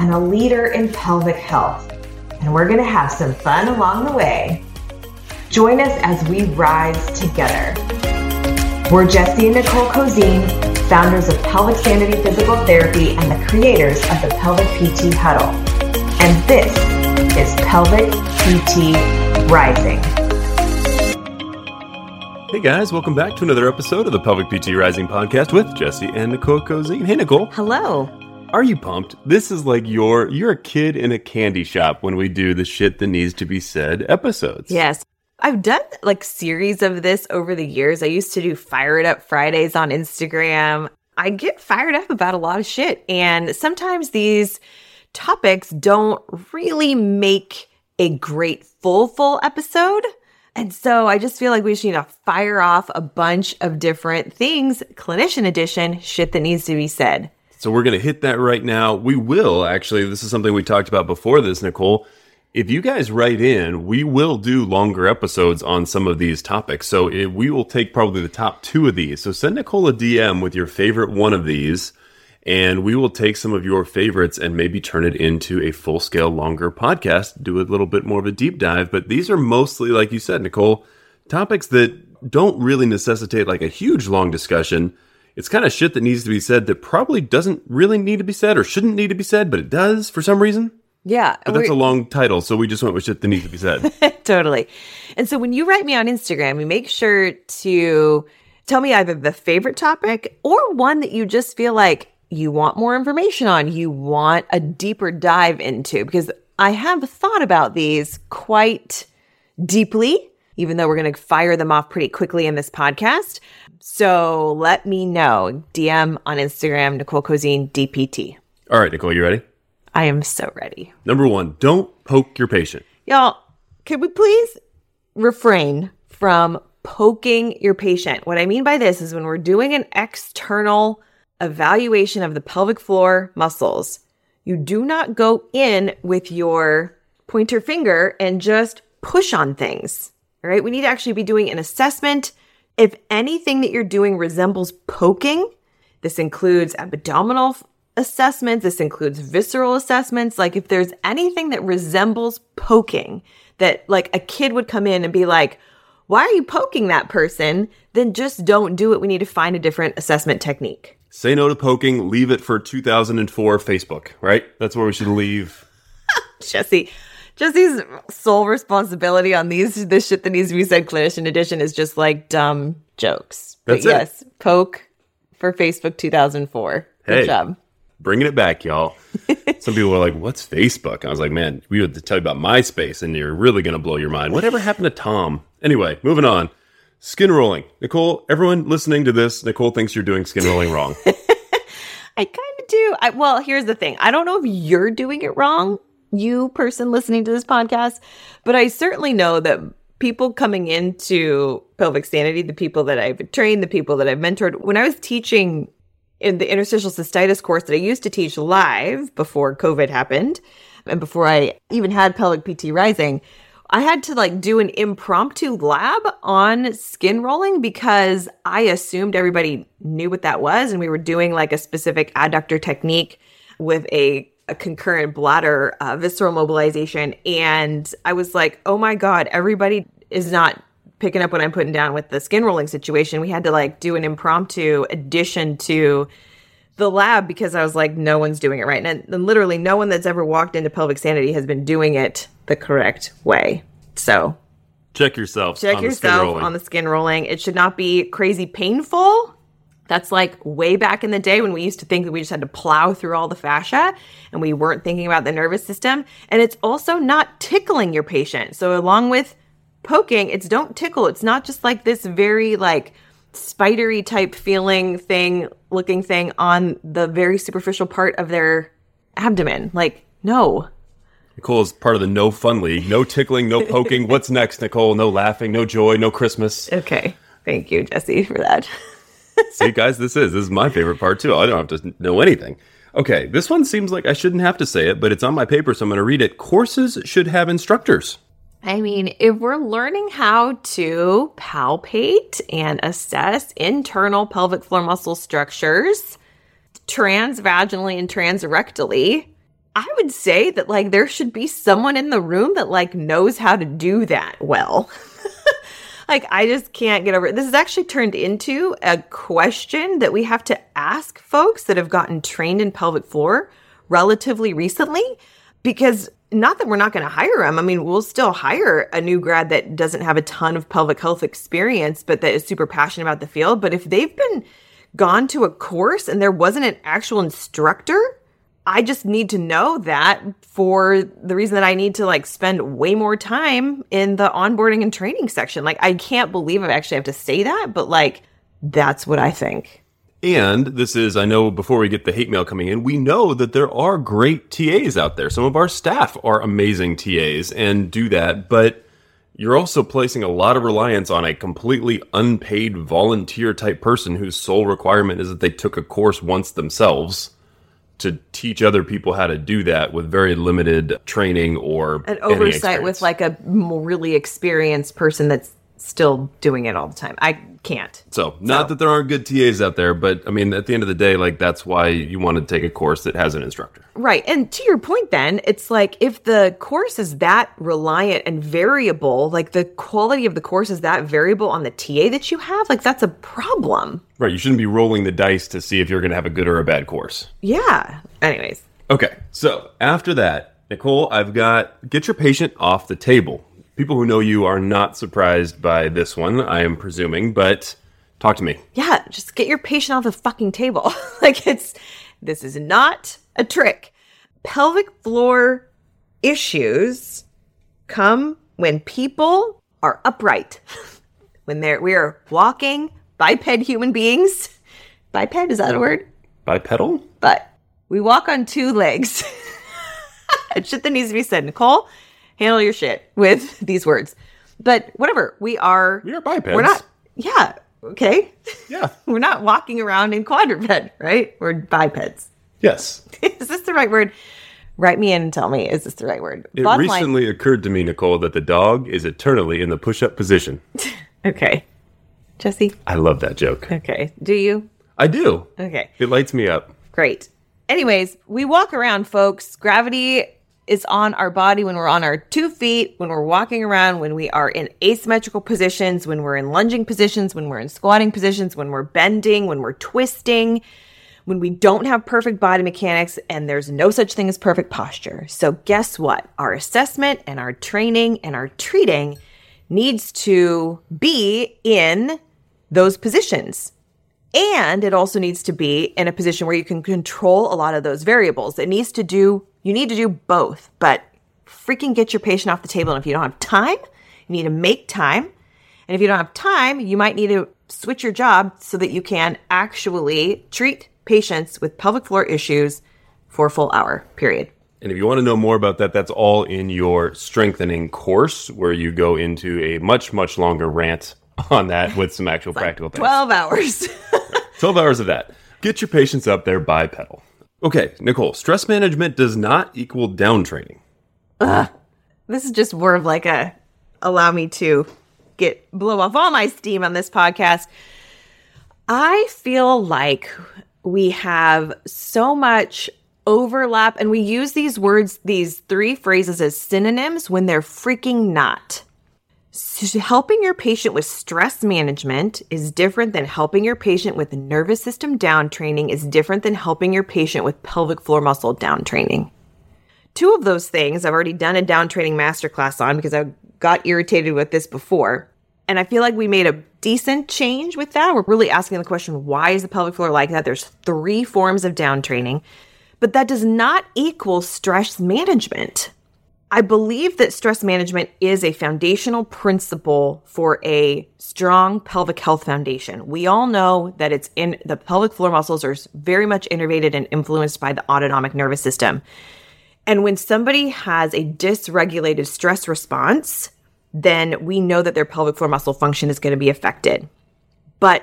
and a leader in pelvic health. And we're going to have some fun along the way. Join us as we rise together. We're Jesse and Nicole Cozean, founders of Pelvic Sanity Physical Therapy and the creators of the Pelvic PT Huddle. And this is Pelvic PT Rising. Hey guys, welcome back to another episode of the Pelvic PT Rising podcast with Jesse and Nicole Cozean. Hey Nicole. Hello. Are you pumped? This is like your you're a kid in a candy shop when we do the shit that needs to be said episodes. Yes. I've done like series of this over the years. I used to do Fire It Up Fridays on Instagram. I get fired up about a lot of shit. And sometimes these topics don't really make a great full, full episode. And so I just feel like we should need to fire off a bunch of different things, clinician edition, shit that needs to be said. So we're going to hit that right now. We will actually, this is something we talked about before this, Nicole. If you guys write in, we will do longer episodes on some of these topics. So it, we will take probably the top two of these. So send Nicole a DM with your favorite one of these and we will take some of your favorites and maybe turn it into a full scale, longer podcast, do a little bit more of a deep dive. But these are mostly, like you said, Nicole, topics that don't really necessitate like a huge long discussion. It's kind of shit that needs to be said that probably doesn't really need to be said or shouldn't need to be said, but it does for some reason. Yeah. But that's a long title, so we just went with shit that needs to be said. totally. And so when you write me on Instagram, you make sure to tell me either the favorite topic or one that you just feel like you want more information on, you want a deeper dive into, because I have thought about these quite deeply, even though we're going to fire them off pretty quickly in this podcast. So let me know. DM on Instagram, Nicole Cozean, DPT. All right, Nicole, you ready? I am so ready. Number one, don't poke your patient. Y'all, can we please refrain from poking your patient? What I mean by this is when we're doing an external evaluation of the pelvic floor muscles. You do not go in with your pointer finger and just push on things. All right. We need to actually be doing an assessment. If anything that you're doing resembles poking, this includes abdominal assessments, this includes visceral assessments. Like if there's anything that resembles poking, that like a kid would come in and be like, why are you poking that person? Then just don't do it. We need to find a different assessment technique. Say no to poking. Leave it for 2004 Facebook, right? That's where we should leave. Jesse, Jesse's sole responsibility on these this shit that needs to be said clinician edition is just like dumb jokes. That's but it. yes, poke for Facebook 2004. Good Hey. job. Bringing it back, y'all. Some people were like, "What's Facebook?" I was like, "Man, we would tell you about MySpace, and you're really gonna blow your mind." Whatever happened to Tom? Anyway, moving on. Skin rolling, Nicole. Everyone listening to this, Nicole thinks you're doing skin rolling wrong. I kind of do. I, well, here's the thing. I don't know if you're doing it wrong, you person listening to this podcast, but I certainly know that people coming into pelvic sanity, the people that I've trained, the people that I've mentored, when I was teaching in the interstitial cystitis course that I used to teach live before COVID happened and before I even had pelvic PT rising, I had to like do an impromptu lab on skin rolling because I assumed everybody knew what that was. And we were doing like a specific adductor technique with a, a concurrent bladder uh, visceral mobilization. And I was like, oh my God, everybody is not picking up what I'm putting down with the skin rolling situation. We had to like do an impromptu addition to the lab because I was like, no one's doing it right. And, and literally, no one that's ever walked into pelvic sanity has been doing it the correct way. So Check yourself. check on the yourself rolling. on the skin rolling. It should not be crazy painful. That's like way back in the day when we used to think that we just had to plow through all the fascia and we weren't thinking about the nervous system. And it's also not tickling your patient. So, along with poking, it's don't tickle. It's not just like this very like spidery type feeling thing, looking thing on the very superficial part of their abdomen. Like, No. Nicole is part of the no fun league. No tickling, no poking. What's next, Nicole? No laughing, no joy, no Christmas. Okay. Thank you, Jesse, for that. See, guys, this is this is my favorite part too. I don't have to know anything. Okay, this one seems like I shouldn't have to say it, but it's on my paper, so I'm going to read it. Courses should have instructors. I mean, if we're learning how to palpate and assess internal pelvic floor muscle structures transvaginally and transrectally, I would say that like there should be someone in the room that like knows how to do that well. like I just can't get over it. This has actually turned into a question that we have to ask folks that have gotten trained in pelvic floor relatively recently because not that we're not going to hire them. I mean, we'll still hire a new grad that doesn't have a ton of pelvic health experience, but that is super passionate about the field. But if they've been gone to a course and there wasn't an actual instructor, I just need to know that for the reason that I need to like spend way more time in the onboarding and training section. Like, I can't believe I actually have to say that, but like, that's what I think. And this is, I know before we get the hate mail coming in, we know that there are great TAs out there. Some of our staff are amazing TAs and do that, but you're also placing a lot of reliance on a completely unpaid volunteer type person whose sole requirement is that they took a course once themselves to teach other people how to do that with very limited training or an oversight with like a really experienced person that's still doing it all the time. I can't. So, not so. that there aren't good TAs out there, but I mean, at the end of the day, like that's why you want to take a course that has an instructor. Right. And to your point, then, it's like if the course is that reliant and variable, like the quality of the course is that variable on the TA that you have, like that's a problem. Right. You shouldn't be rolling the dice to see if you're going to have a good or a bad course. Yeah. Anyways. Okay. So, after that, Nicole, I've got get your patient off the table people who know you are not surprised by this one, I am presuming, but talk to me. Yeah, just get your patient off the fucking table. like it's this is not a trick. Pelvic floor issues come when people are upright. when they're we are walking biped human beings. Biped is that a word? Bipedal? But we walk on two legs. shit that needs to be said. Nicole, handle your shit with these words. But whatever, we are. We are bipeds. We're not. Yeah. Okay. Yeah. we're not walking around in quadruped, right? We're bipeds. Yes. is this the right word? Write me in and tell me, is this the right word? It Bottom recently line. occurred to me, Nicole, that the dog is eternally in the push up position. okay. Jesse? I love that joke. Okay. Do you? I do. Okay. It lights me up. Great. Anyways, we walk around, folks. Gravity is on our body when we're on our two feet, when we're walking around, when we are in asymmetrical positions, when we're in lunging positions, when we're in squatting positions, when we're bending, when we're twisting, when we don't have perfect body mechanics, and there's no such thing as perfect posture. So, guess what? Our assessment and our training and our treating needs to be in those positions. And it also needs to be in a position where you can control a lot of those variables. It needs to do you need to do both, but freaking get your patient off the table. And if you don't have time, you need to make time. And if you don't have time, you might need to switch your job so that you can actually treat patients with pelvic floor issues for a full hour period. And if you want to know more about that, that's all in your strengthening course, where you go into a much, much longer rant on that with some actual practical like 12 hours. 12 hours of that. Get your patients up there bipedal. Okay, Nicole, stress management does not equal down training. Ugh. This is just more of like a allow me to get blow off all my steam on this podcast. I feel like we have so much overlap and we use these words, these three phrases as synonyms when they're freaking not helping your patient with stress management is different than helping your patient with nervous system down training is different than helping your patient with pelvic floor muscle down training. Two of those things I've already done a down training masterclass on because I got irritated with this before. And I feel like we made a decent change with that. We're really asking the question, why is the pelvic floor like that? There's three forms of down training, but that does not equal stress management. I believe that stress management is a foundational principle for a strong pelvic health foundation. We all know that it's in the pelvic floor muscles are very much innervated and influenced by the autonomic nervous system. And when somebody has a dysregulated stress response, then we know that their pelvic floor muscle function is going to be affected. But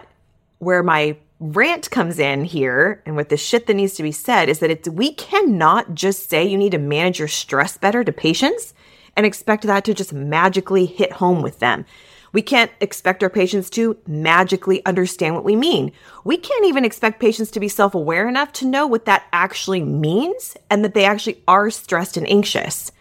where my rant comes in here and with the shit that needs to be said is that it's we cannot just say you need to manage your stress better to patients and expect that to just magically hit home with them. We can't expect our patients to magically understand what we mean. We can't even expect patients to be self aware enough to know what that actually means and that they actually are stressed and anxious.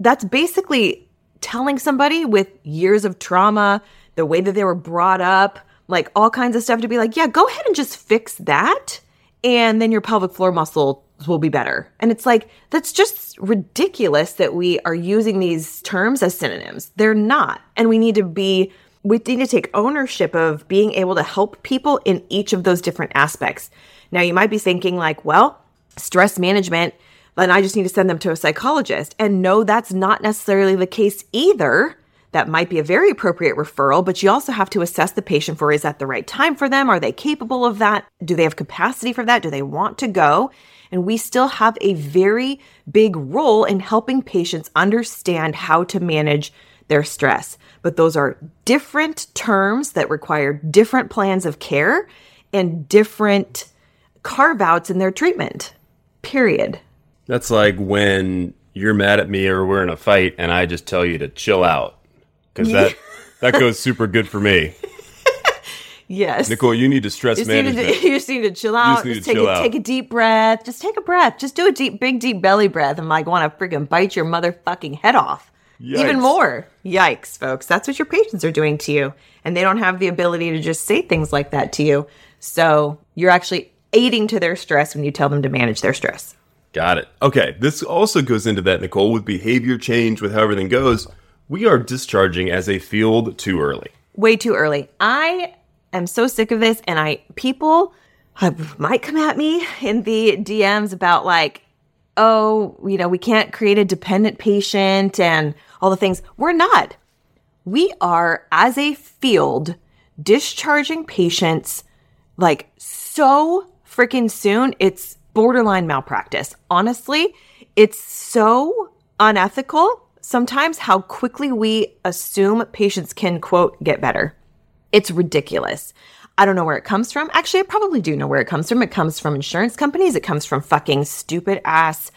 That's basically telling somebody with years of trauma, the way that they were brought up, like all kinds of stuff to be like, yeah, go ahead and just fix that. And then your pelvic floor muscle will be better. And it's like, that's just ridiculous that we are using these terms as synonyms. They're not. And we need to be, we need to take ownership of being able to help people in each of those different aspects. Now, you might be thinking, like, well, stress management, then I just need to send them to a psychologist. And no, that's not necessarily the case either. That might be a very appropriate referral, but you also have to assess the patient for is that the right time for them? Are they capable of that? Do they have capacity for that? Do they want to go? And we still have a very big role in helping patients understand how to manage their stress. But those are different terms that require different plans of care and different carve outs in their treatment. Period. That's like when you're mad at me or we're in a fight and I just tell you to chill out because that that goes super good for me. Yes. Nicole, you need to stress you just, management. to, you just need to chill out. Just, to take, chill a, out. take a deep breath. Just take a breath. Just do a deep, big, deep belly breath and like want to freaking bite your motherfucking head off. Even more. Yikes, folks. That's what your patients are doing to you. And they don't have the ability to just say things like that to you. So you're actually aiding to their stress when you tell them to manage their stress. Got it. Okay. This also goes into that, Nicole, with behavior change, with how everything goes. We are discharging as a field too early. way too early. I am so sick of this, and I people might come at me in the DMs about like, oh, you know, we can't create a dependent patient and all the things. We're not. We are as a field discharging patients like so freaking soon. It's borderline malpractice. Honestly, it's so unethical sometimes how quickly we assume patients can, quote, get better. It's ridiculous. I don't know where it comes from. Actually, I probably do know where it comes from. It comes from insurance companies. It comes from fucking stupid ass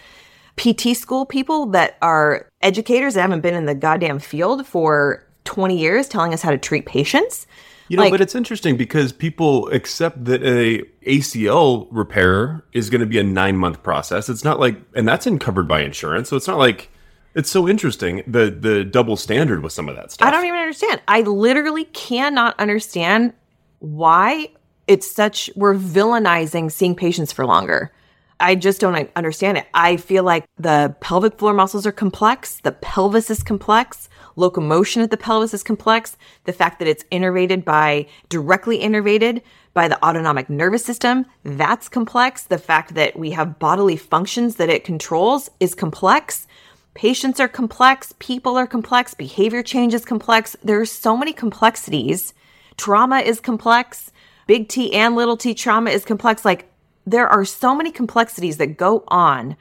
PT school people that are educators that haven't been in the goddamn field for 20 years telling us how to treat patients. You know, Like- but it's interesting because people accept that a ACL repair is going to be a nine month process. It's not like, and that's in covered by insurance. So it's not like it's so interesting the the double standard with some of that stuff. I don't even understand. I literally cannot understand why it's such we're villainizing seeing patients for longer. I just don't understand it. I feel like the pelvic floor muscles are complex, the pelvis is complex, locomotion of the pelvis is complex, the fact that it's innervated by directly innervated by the autonomic nervous system, that's complex. The fact that we have bodily functions that it controls is complex. Patients are complex, people are complex, behavior change is complex. There are so many complexities. Trauma is complex. Big T and little t trauma is complex. Like, there are so many complexities that go on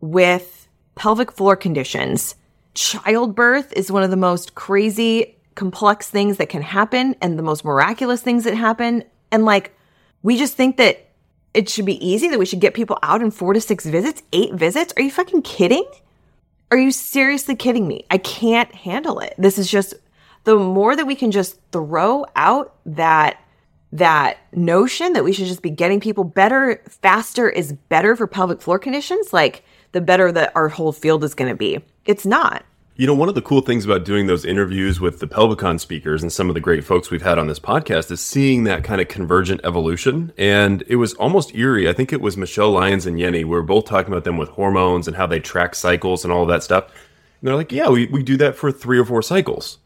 with pelvic floor conditions. Childbirth is one of the most crazy, complex things that can happen and the most miraculous things that happen. And like, we just think that it should be easy, that we should get people out in four to six visits, eight visits. Are you fucking kidding? Are you seriously kidding me? I can't handle it. This is just the more that we can just throw out that that notion that we should just be getting people better faster is better for pelvic floor conditions, like the better that our whole field is going to be. It's not. You know, one of the cool things about doing those interviews with the Pelvicon speakers and some of the great folks we've had on this podcast is seeing that kind of convergent evolution. And it was almost eerie. I think it was Michelle Lyons and Yenny. We were both talking about them with hormones and how they track cycles and all that stuff. And they're like, yeah, we, we do that for three or four cycles.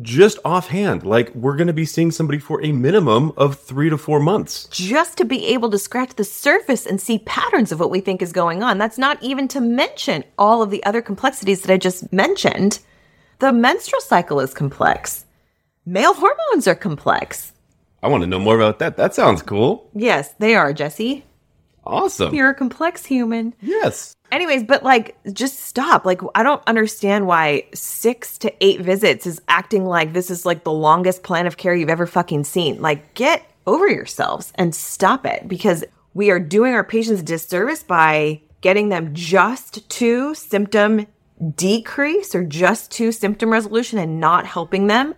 Just offhand, like we're going to be seeing somebody for a minimum of three to four months. Just to be able to scratch the surface and see patterns of what we think is going on. That's not even to mention all of the other complexities that I just mentioned. The menstrual cycle is complex. Male hormones are complex. I want to know more about that. That sounds cool. Yes, they are, Jesse. Awesome. You're a complex human. yes. Anyways, but like, just stop. Like, I don't understand why six to eight visits is acting like this is like the longest plan of care you've ever fucking seen. Like, get over yourselves and stop it because we are doing our patients disservice by getting them just to symptom decrease or just to symptom resolution and not helping them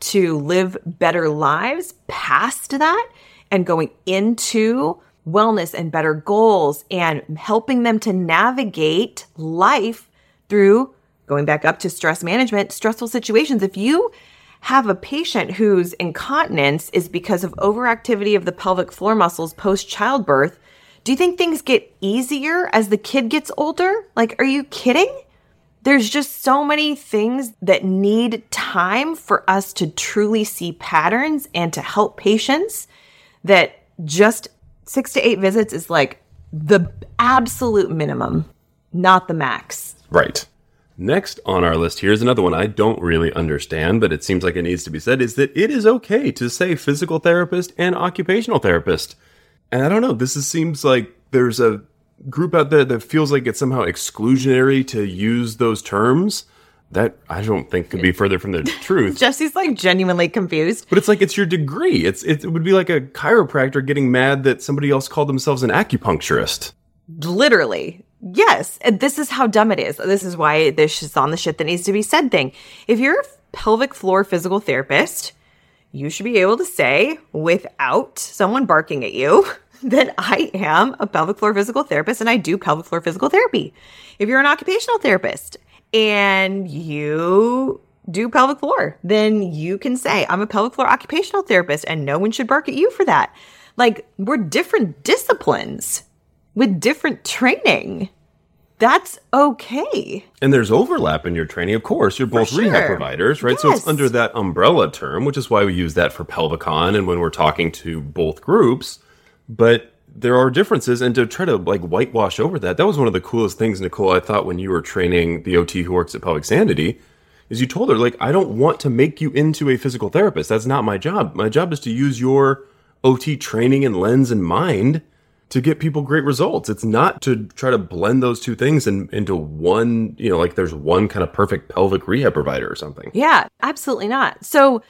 to live better lives past that and going into wellness and better goals and helping them to navigate life through going back up to stress management, stressful situations. If you have a patient whose incontinence is because of overactivity of the pelvic floor muscles post childbirth, do you think things get easier as the kid gets older? Like, are you kidding? There's just so many things that need time for us to truly see patterns and to help patients that just six to eight visits is like the absolute minimum, not the max. Right. Next on our list here is another one I don't really understand, but it seems like it needs to be said is that it is okay to say physical therapist and occupational therapist. And I don't know, this is, seems like there's a group out there that feels like it's somehow exclusionary to use those terms. That I don't think could be further from the truth. Jesse's like genuinely confused. But it's like it's your degree. It's it would be like a chiropractor getting mad that somebody else called themselves an acupuncturist. Literally. Yes. And this is how dumb it is. This is why this is on the shit that needs to be said thing. If you're a pelvic floor physical therapist, you should be able to say without someone barking at you that I am a pelvic floor physical therapist and I do pelvic floor physical therapy. If you're an occupational therapist and you do pelvic floor, then you can say, I'm a pelvic floor occupational therapist and no one should bark at you for that. Like, we're different disciplines with different training. That's okay. And there's overlap in your training. Of course, you're both sure. rehab providers, right? So it's under that umbrella term, which is why we use that for Pelvicon and when we're talking to both groups. But there are differences, and to try to like whitewash over that, that was one of the coolest things, Nicole, I thought when you were training the OT who works at Pelvic Sanity, is you told her, like, I don't want to make you into a physical therapist. That's not my job. My job is to use your OT training and lens and mind to get people great results. It's not to try to blend those two things in, into one, you know, like there's one kind of perfect pelvic rehab provider or something. Yeah, absolutely not. So,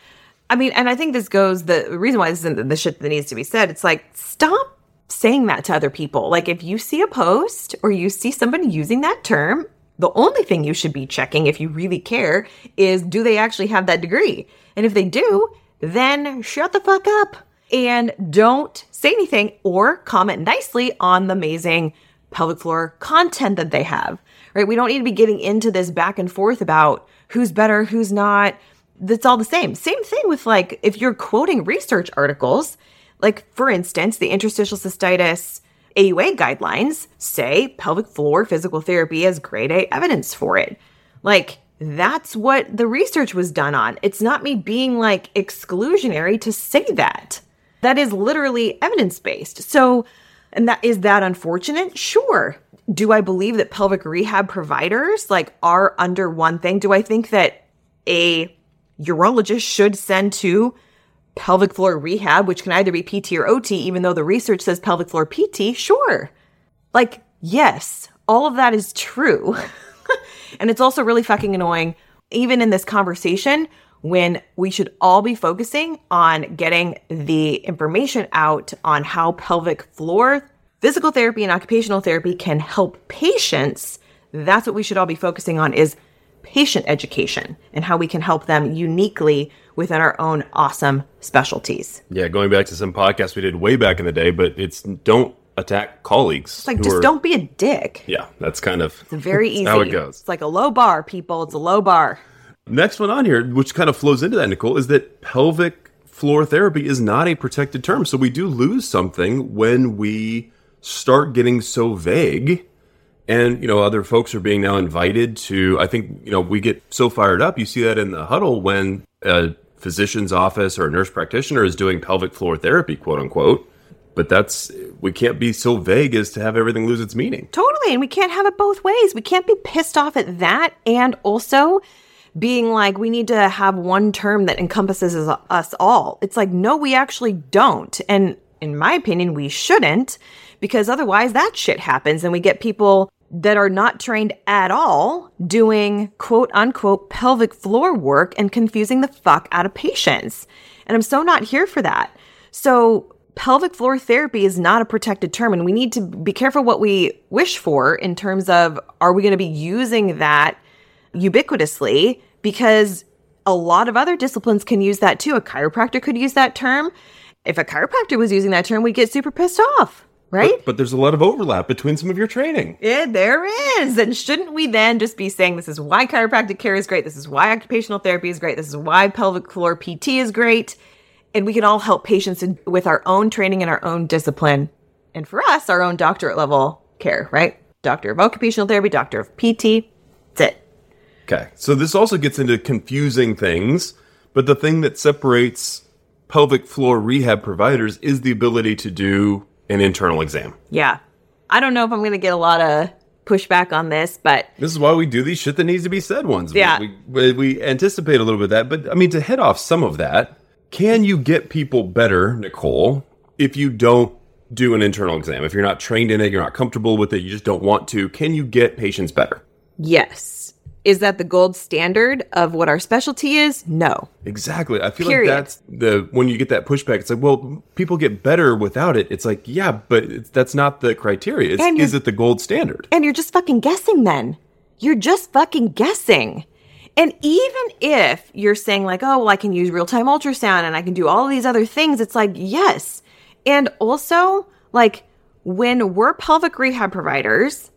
I mean, and I think this goes the reason why this isn't the shit that needs to be said. It's like, stop saying that to other people. Like, if you see a post or you see somebody using that term, the only thing you should be checking if you really care is do they actually have that degree? And if they do, then shut the fuck up and don't say anything or comment nicely on the amazing pelvic floor content that they have, right? We don't need to be getting into this back and forth about who's better, who's not. That's all the same. Same thing with like if you're quoting research articles, like for instance, the interstitial cystitis AUA guidelines say pelvic floor physical therapy has grade A evidence for it. Like that's what the research was done on. It's not me being like exclusionary to say that. That is literally evidence based. So, and that is that unfortunate? Sure. Do I believe that pelvic rehab providers like are under one thing? Do I think that a urologist should send to pelvic floor rehab, which can either be PT or OT, even though the research says pelvic floor PT? Sure. Like, yes, all of that is true. and it's also really fucking annoying, even in this conversation, when we should all be focusing on getting the information out on how pelvic floor physical therapy and occupational therapy can help patients. That's what we should all be focusing on is patient education and how we can help them uniquely within our own awesome specialties. Yeah, going back to some podcasts we did way back in the day, but it's don't attack colleagues. It's like just are- don't be a dick. Yeah, that's kind of It's very easy. how it goes. It's like a low bar, people. It's a low bar. Next one on here, which kind of flows into that, Nicole, is that pelvic floor therapy is not a protected term. So we do lose something when we start getting so vague. And, you know, other folks are being now invited to, I think, you know, we get so fired up. You see that in the huddle when a physician's office or a nurse practitioner is doing pelvic floor therapy, quote unquote. But that's, we can't be so vague as to have everything lose its meaning. Totally. And we can't have it both ways. We can't be pissed off at that and also being like, we need to have one term that encompasses us- all. It's like, no, we actually don't. And in my opinion, we shouldn't because otherwise that shit happens and we get people that are not trained at all doing quote unquote pelvic floor work and confusing the fuck out of patients. And I'm so not here for that. So pelvic floor therapy is not a protected term and we need to be careful what we wish for in terms of are we going to be using that ubiquitously because a lot of other disciplines can use that too. A chiropractor could use that term. If a chiropractor was using that term, we'd get super pissed off, right? But, but there's a lot of overlap between some of your training. Yeah, there is. And shouldn't we then just be saying this is why chiropractic care is great? This is why occupational therapy is great. This is why pelvic floor PT is great. And we can all help patients in, with our own training and our own discipline. And for us, our own doctorate level care, right? Doctor of occupational therapy, doctor of PT. That's it. Okay. So this also gets into confusing things, but the thing that separates pelvic floor rehab providers is the ability to do an internal exam. Yeah. I don't know if I'm going to get a lot of pushback on this, but This is why we do these shit that needs to be said ones. Yeah. We, we, we anticipate a little bit of that, but I mean, to head off some of that, can you get people better, Nicole, if you don't do an internal exam? If you're not trained in it, you're not comfortable with it, you just don't want to, can you get patients better? yes. Is that the gold standard of what our specialty is? No. Exactly. I feel Period. like that's the when you get that pushback. It's like, well, people get better without it. It's like, yeah, but it's, that's not the criteria. It's, is it the gold standard? And you're just fucking guessing then. You're just fucking guessing. And even if you're saying, like, oh, well, I can use real time ultrasound and I can do all these other things, it's like, yes. And also, like, when we're pelvic rehab providers,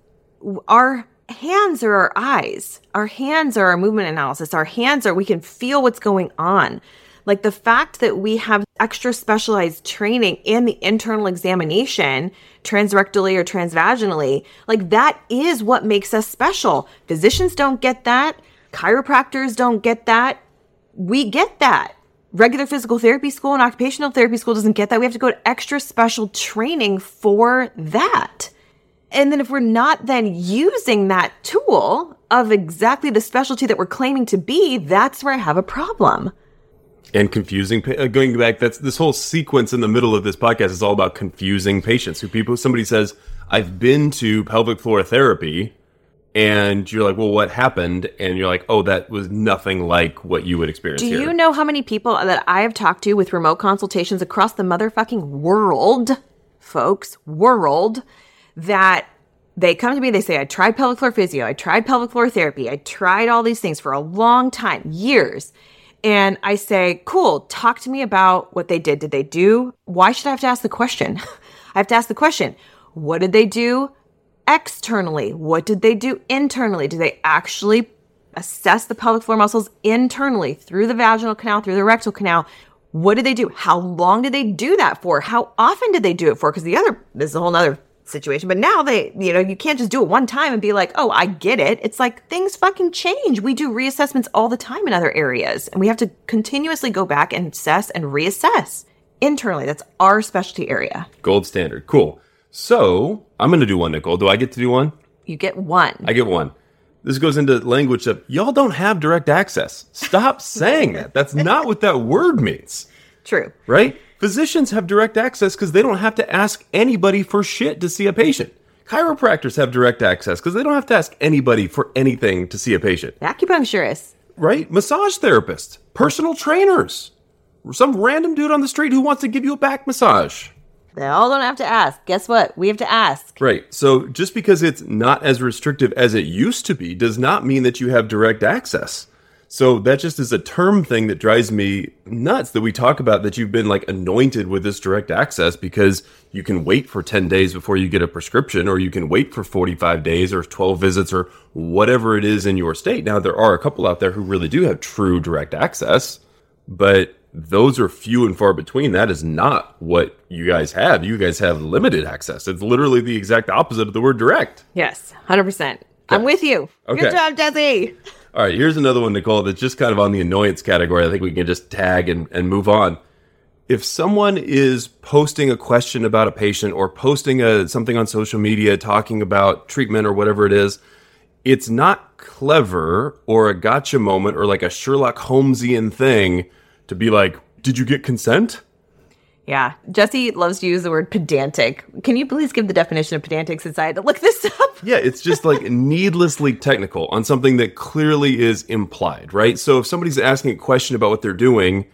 our hands are our eyes. Our hands are our movement analysis. Our hands are, we can feel what's going on. Like the fact that we have extra specialized training in the internal examination, transrectally or transvaginally, like that is what makes us special. Physicians don't get that. Chiropractors don't get that. We get that. Regular physical therapy school and occupational therapy school doesn't get that. We have to go to extra special training for that. And then if we're not then using that tool of exactly the specialty that we're claiming to be, that's where I have a problem. And confusing. uh, Going back, that's this whole sequence in the middle of this podcast is all about confusing patients. Who people, somebody says, "I've been to pelvic floor therapy," and you're like, "Well, what happened?" And you're like, "Oh, that was nothing like what you would experience Do here." you know how many people that I have talked to with remote consultations across the motherfucking world, folks, world, that they come to me, they say, I tried pelvic floor physio, I tried pelvic floor therapy, I tried all these things for a long time, years. And I say, cool, talk to me about what they did. Did they do? Why should I have to ask the question? I have to ask the question, what did they do externally? What did they do internally? Did they actually assess the pelvic floor muscles internally through the vaginal canal, through the rectal canal? What did they do? How long did they do that for? How often did they do it for? Because the other, this is a whole nother situation. But now they, you know, you can't just do it one time and be like, oh, I get it. It's like things fucking change. We do reassessments all the time in other areas, and we have to continuously go back and assess and reassess internally. That's our specialty area. Gold standard. Cool. So I'm going to do one, Nicole. Do I get to do one? You get one. I get one. This goes into language that y'all don't have direct access. Stop saying that. That's not what that word means, True. right? Physicians have direct access because they don't have to ask anybody for shit to see a patient. Chiropractors have direct access because they don't have to ask anybody for anything to see a patient, Acupuncturists. right? Massage therapists, personal trainers, some random dude on the street who wants to give you a back massage. They all don't have to ask. Guess what? We have to ask. Right. So just because it's not as restrictive as it used to be does not mean that you have direct access. So that just is a term thing that drives me nuts that we talk about that you've been like anointed with this direct access because you can wait for 10 days before you get a prescription or you can wait for 45 days or 12 visits or whatever it is in your state. Now there are a couple out there who really do have true direct access, but those are few and far between. That is not what you guys have. You guys have limited access. It's literally the exact opposite of the word direct. Yes, 100%. I'm with you. Okay. Good job, Jesse. All right, here's another one, Nicole, that's just kind of on the annoyance category. I think we can just tag and, and move on. If someone is posting a question about a patient or posting a, something on social media talking about treatment or whatever it is, it's not clever or a gotcha moment or like a Sherlock Holmesian thing to be like, Did you get consent? Yeah. Jesse loves to use the word pedantic. Can you please give the definition of pedantic since I had to look this up? Yeah, it's just like needlessly technical on something that clearly is implied, right? So if somebody's asking a question about what they're doing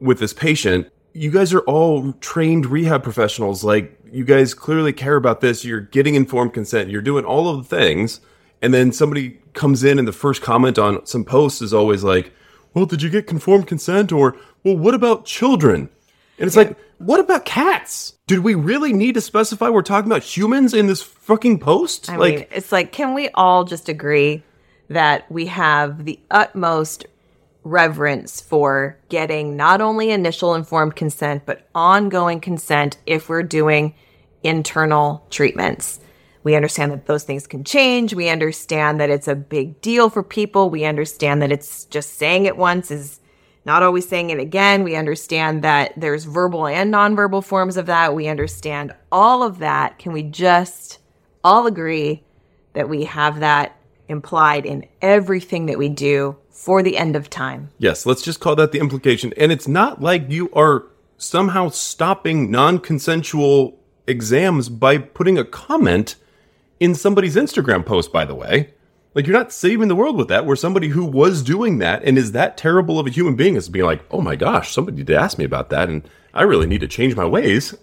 with this patient, you guys are all trained rehab professionals. Like, you guys clearly care about this. You're getting informed consent. You're doing all of the things. And then somebody comes in and the first comment on some posts is always like, well, did you get conformed consent? Or, well, what about children? And it's yeah. like, what about cats? Did we really need to specify we're talking about humans in this fucking post? I like, mean, it's like, can we all just agree that we have the utmost reverence for getting not only initial informed consent, but ongoing consent if we're doing internal treatments? We understand that those things can change. We understand that it's a big deal for people. We understand that it's just saying it once is not always saying it again. We understand that there's verbal and nonverbal forms of that. We understand all of that. Can we just all agree that we have that implied in everything that we do for the end of time? Yes, let's just call that the implication. And it's not like you are somehow stopping non consensual exams by putting a comment in somebody's Instagram post, by the way. Like you're not saving the world with that. Where somebody who was doing that and is that terrible of a human being is being like, oh my gosh, somebody did ask me about that, and I really need to change my ways.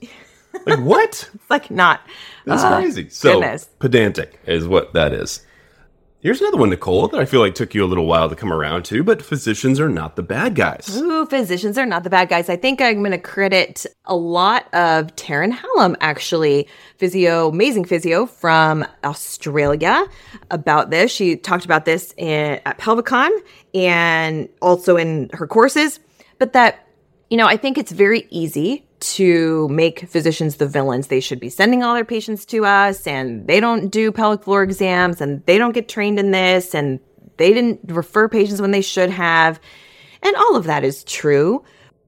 Like what? it's like not. That's uh, crazy. So goodness. pedantic is what that is. Here's another one, Nicole, that I feel like took you a little while to come around to, but physicians are not the bad guys. Ooh, physicians are not the bad guys. I think I'm going to credit a lot of Taryn Hallam, actually, physio, amazing physio from Australia, about this. She talked about this in, at Pelvicon and also in her courses, but that, you know, I think it's very easy to make physicians the villains. They should be sending all their patients to us and they don't do pelvic floor exams and they don't get trained in this and they didn't refer patients when they should have. And all of that is true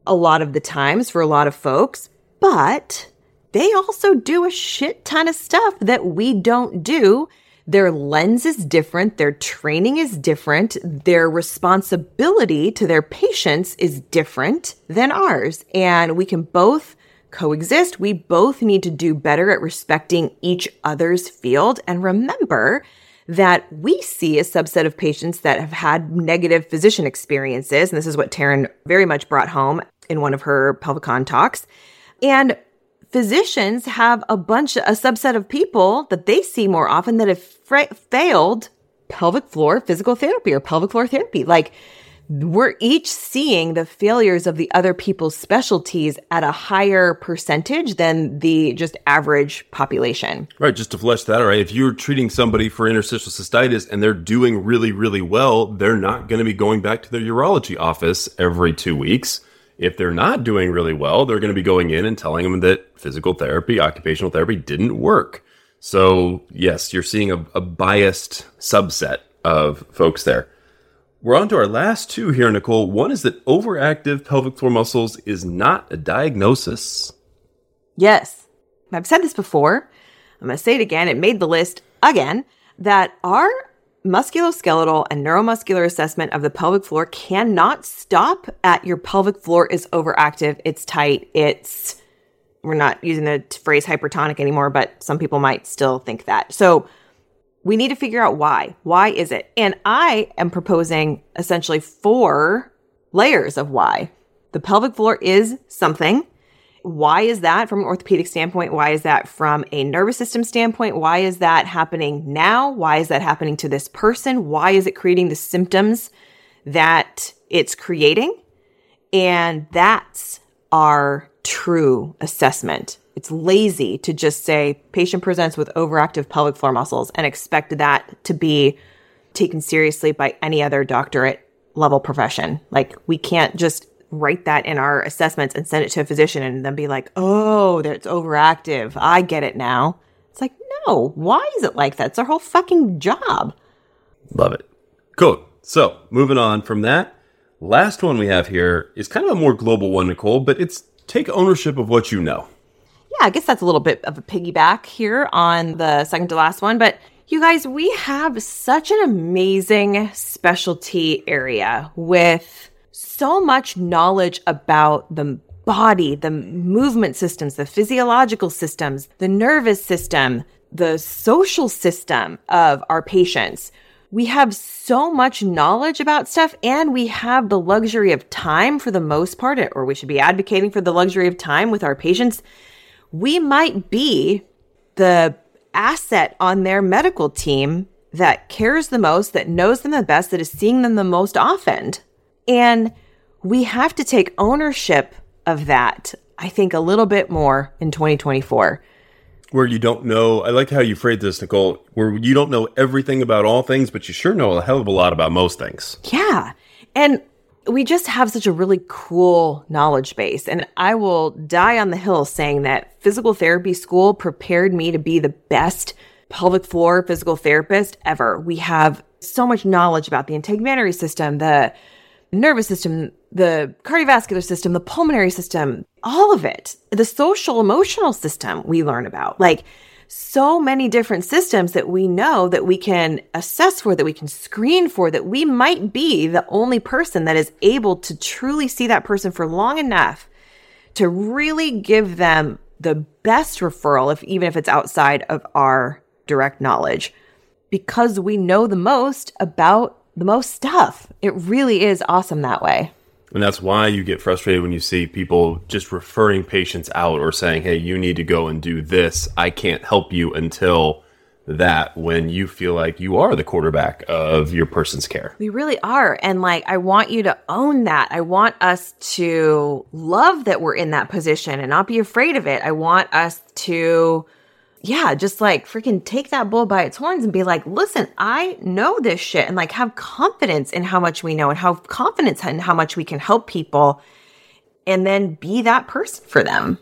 a lot of the times for a lot of folks, but they also do a shit ton of stuff that we don't do their lens is different, their training is different, their responsibility to their patients is different than ours. And we can both coexist. We both need to do better at respecting each other's field. And remember that we see a subset of patients that have had negative physician experiences. And this is what Taryn very much brought home in one of her Pelvicon talks. And physicians have a bunch, a subset of people that they see more often that have fra- failed pelvic floor physical therapy or pelvic floor therapy. Like we're each seeing the failures of the other people's specialties at a higher percentage than the just average population. Right. Just to flesh that out, right? If you're treating somebody for interstitial cystitis and they're doing really, really well, they're not going to be going back to their urology office every two weeks if they're not doing really well, they're going to be going in and telling them that physical therapy, occupational therapy didn't work. So, yes, you're seeing a, a biased subset of folks there. We're on to our last two here, Nicole. One is that overactive pelvic floor muscles is not a diagnosis. Yes. I've said this before. I'm going to say it again. It made the list again that our musculoskeletal and neuromuscular assessment of the pelvic floor cannot stop at your pelvic floor is overactive, it's tight, it's we're not using the phrase hypertonic anymore, but some people might still think that. So we need to figure out why. Why is it? And I am proposing essentially four layers of why. The pelvic floor is something why is that from an orthopedic standpoint? Why is that from a nervous system standpoint? Why is that happening now? Why is that happening to this person? Why is it creating the symptoms that it's creating? And that's our true assessment. It's lazy to just say patient presents with overactive pelvic floor muscles and expect that to be taken seriously by any other doctorate level profession. Like we can't just write that in our assessments and send it to a physician and then be like, oh, that's overactive. I get it now. It's like, no, why is it like that? It's our whole fucking job. Love it. Cool. So moving on from that, last one we have here is kind of a more global one, Nicole, but it's take ownership of what you know. Yeah, I guess that's a little bit of a piggyback here on the second to last one, but you guys, we have such an amazing specialty area with so much knowledge about the body, the movement systems, the physiological systems, the nervous system, the social system of our patients. We have so much knowledge about stuff and we have the luxury of time for the most part, or we should be advocating for the luxury of time with our patients. We might be the asset on their medical team that cares the most, that knows them the best, that is seeing them the most often. And we have to take ownership of that, I think, a little bit more in 2024. Where you don't know, I like how you phrased this, Nicole, where you don't know everything about all things, but you sure know a hell of a lot about most things. Yeah. And we just have such a really cool knowledge base. And I will die on the hill saying that physical therapy school prepared me to be the best pelvic floor physical therapist ever. We have so much knowledge about the integumentary system, the nervous system, the cardiovascular system, the pulmonary system, all of it, the social emotional system we learn about. Like, so many different systems that we know that we can assess for, that we can screen for, that we might be the only person that is able to truly see that person for long enough to really give them the best referral, if even if it's outside of our direct knowledge, because we know the most about the most stuff. It really is awesome that way. And that's why you get frustrated when you see people just referring patients out or saying, hey, you need to go and do this. I can't help you until that when you feel like you are the quarterback of your person's care. We really are. And like, I want you to own that. I want us to love that we're in that position and not be afraid of it. I want us to yeah, just like freaking take that bull by its horns and be like, listen, I know this shit and like have confidence in how much we know and have confidence in how much we can help people and then be that person for them.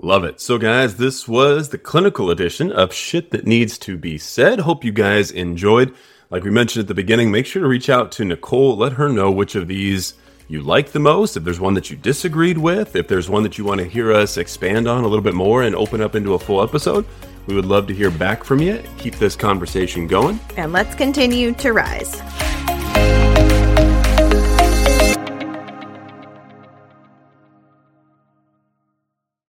Love it. So, guys, this was the clinical edition of Shit That Needs to Be Said. Hope you guys enjoyed. Like we mentioned at the beginning, make sure to reach out to Nicole. Let her know which of these you like the most, if there's one that you disagreed with, if there's one that you want to hear us expand on a little bit more and open up into a full episode, we would love to hear back from you. Keep this conversation going. And let's continue to rise.